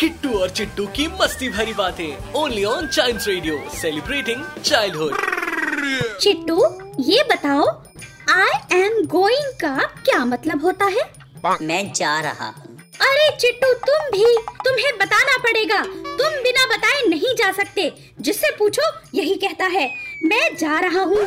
किट्टू और चिट्टू की मस्ती भरी बातें only on child radio celebrating childhood Chittu ये बताओ आई एम गोइंग का क्या मतलब होता है? मैं जा रहा हूँ। अरे चिट्टू तुम भी तुम्हें बताना पड़ेगा। तुम बिना बताए नहीं जा सकते। जिससे पूछो यही कहता है मैं जा रहा हूँ।